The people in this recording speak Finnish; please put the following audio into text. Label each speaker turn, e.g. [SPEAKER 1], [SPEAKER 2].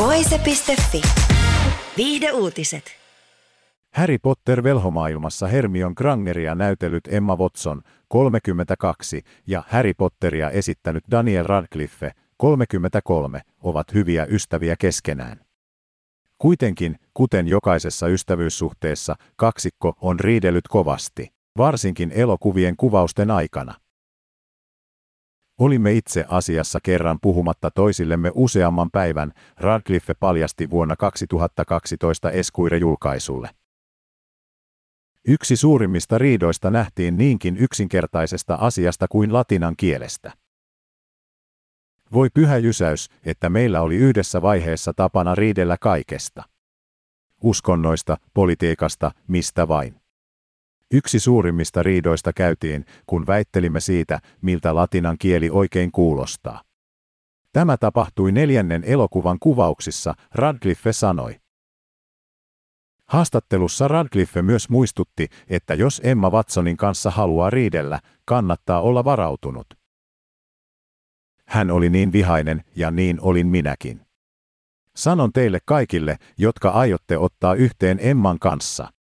[SPEAKER 1] Voise.fi. Viihde uutiset.
[SPEAKER 2] Harry Potter velhomaailmassa Hermion Grangeria näytellyt Emma Watson, 32, ja Harry Potteria esittänyt Daniel Radcliffe, 33, ovat hyviä ystäviä keskenään. Kuitenkin, kuten jokaisessa ystävyyssuhteessa, kaksikko on riidellyt kovasti, varsinkin elokuvien kuvausten aikana. Olimme itse asiassa kerran puhumatta toisillemme useamman päivän, Radcliffe paljasti vuonna 2012 Esquire-julkaisulle. Yksi suurimmista riidoista nähtiin niinkin yksinkertaisesta asiasta kuin latinan kielestä. Voi pyhä jysäys, että meillä oli yhdessä vaiheessa tapana riidellä kaikesta. Uskonnoista, politiikasta, mistä vain. Yksi suurimmista riidoista käytiin, kun väittelimme siitä, miltä latinan kieli oikein kuulostaa. Tämä tapahtui neljännen elokuvan kuvauksissa, Radcliffe sanoi. Haastattelussa Radcliffe myös muistutti, että jos Emma Watsonin kanssa haluaa riidellä, kannattaa olla varautunut. Hän oli niin vihainen ja niin olin minäkin. Sanon teille kaikille, jotka aiotte ottaa yhteen Emman kanssa.